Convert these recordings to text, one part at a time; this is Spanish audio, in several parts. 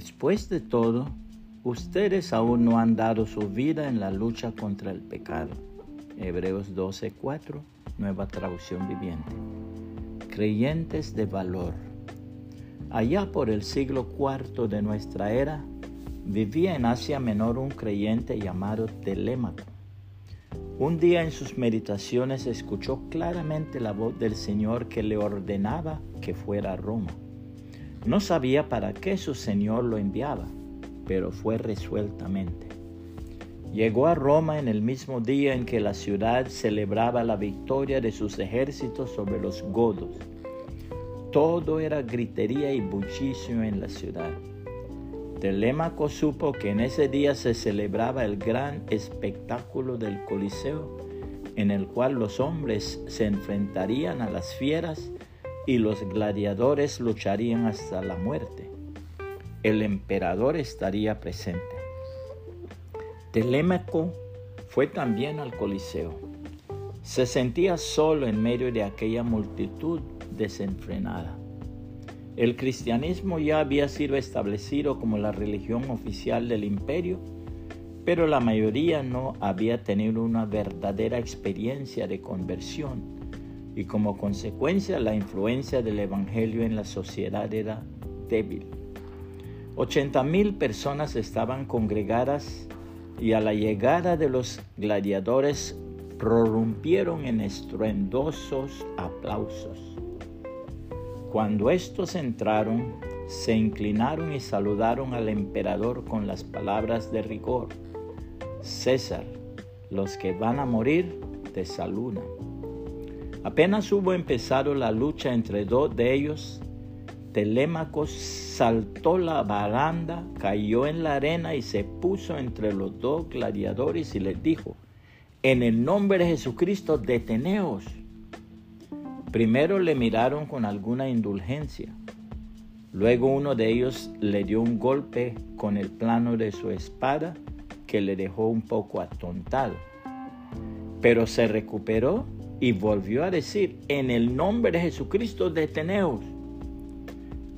Después de todo, ustedes aún no han dado su vida en la lucha contra el pecado. Hebreos 12:4, nueva traducción viviente. Creyentes de valor. Allá por el siglo IV de nuestra era, vivía en Asia Menor un creyente llamado Telémaco. Un día en sus meditaciones escuchó claramente la voz del Señor que le ordenaba que fuera a Roma. No sabía para qué su Señor lo enviaba, pero fue resueltamente. Llegó a Roma en el mismo día en que la ciudad celebraba la victoria de sus ejércitos sobre los godos. Todo era gritería y bullicio en la ciudad. Telémaco supo que en ese día se celebraba el gran espectáculo del Coliseo, en el cual los hombres se enfrentarían a las fieras y los gladiadores lucharían hasta la muerte. El emperador estaría presente. Telémaco fue también al Coliseo. Se sentía solo en medio de aquella multitud desenfrenada. El cristianismo ya había sido establecido como la religión oficial del imperio, pero la mayoría no había tenido una verdadera experiencia de conversión y como consecuencia la influencia del Evangelio en la sociedad era débil. 80 mil personas estaban congregadas y a la llegada de los gladiadores prorrumpieron en estruendosos aplausos. Cuando estos entraron, se inclinaron y saludaron al emperador con las palabras de rigor. César, los que van a morir te saludan. Apenas hubo empezado la lucha entre dos de ellos, Telémaco saltó la baranda, cayó en la arena y se puso entre los dos gladiadores y les dijo, en el nombre de Jesucristo, deteneos. Primero le miraron con alguna indulgencia. Luego uno de ellos le dio un golpe con el plano de su espada que le dejó un poco atontado. Pero se recuperó y volvió a decir, en el nombre de Jesucristo, deteneos.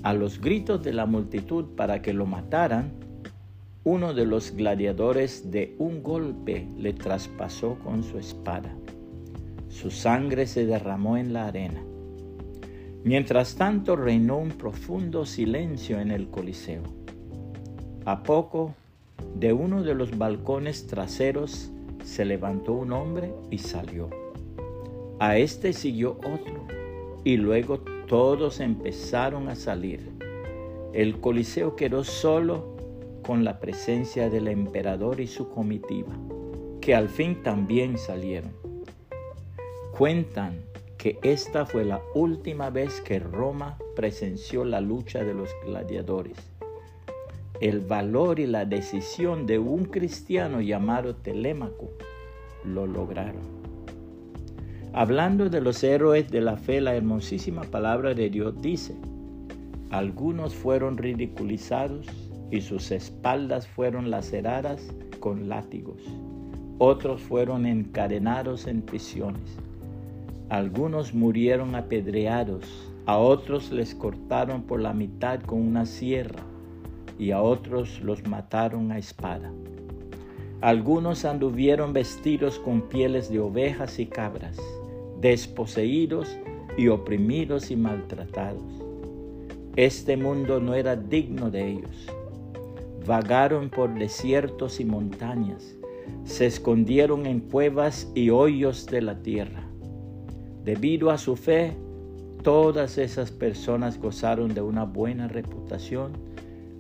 A los gritos de la multitud para que lo mataran, uno de los gladiadores de un golpe le traspasó con su espada. Su sangre se derramó en la arena. Mientras tanto reinó un profundo silencio en el Coliseo. A poco, de uno de los balcones traseros se levantó un hombre y salió. A este siguió otro, y luego todos empezaron a salir. El Coliseo quedó solo con la presencia del emperador y su comitiva, que al fin también salieron. Cuentan que esta fue la última vez que Roma presenció la lucha de los gladiadores. El valor y la decisión de un cristiano llamado Telémaco lo lograron. Hablando de los héroes de la fe, la hermosísima palabra de Dios dice, algunos fueron ridiculizados y sus espaldas fueron laceradas con látigos, otros fueron encadenados en prisiones. Algunos murieron apedreados, a otros les cortaron por la mitad con una sierra y a otros los mataron a espada. Algunos anduvieron vestidos con pieles de ovejas y cabras, desposeídos y oprimidos y maltratados. Este mundo no era digno de ellos. Vagaron por desiertos y montañas, se escondieron en cuevas y hoyos de la tierra Debido a su fe, todas esas personas gozaron de una buena reputación,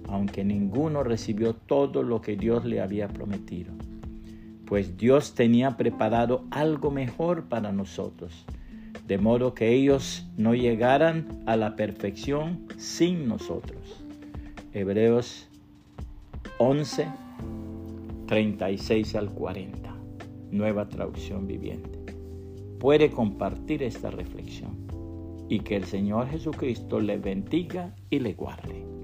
aunque ninguno recibió todo lo que Dios le había prometido. Pues Dios tenía preparado algo mejor para nosotros, de modo que ellos no llegaran a la perfección sin nosotros. Hebreos 11, 36 al 40, nueva traducción viviente puede compartir esta reflexión y que el Señor Jesucristo le bendiga y le guarde.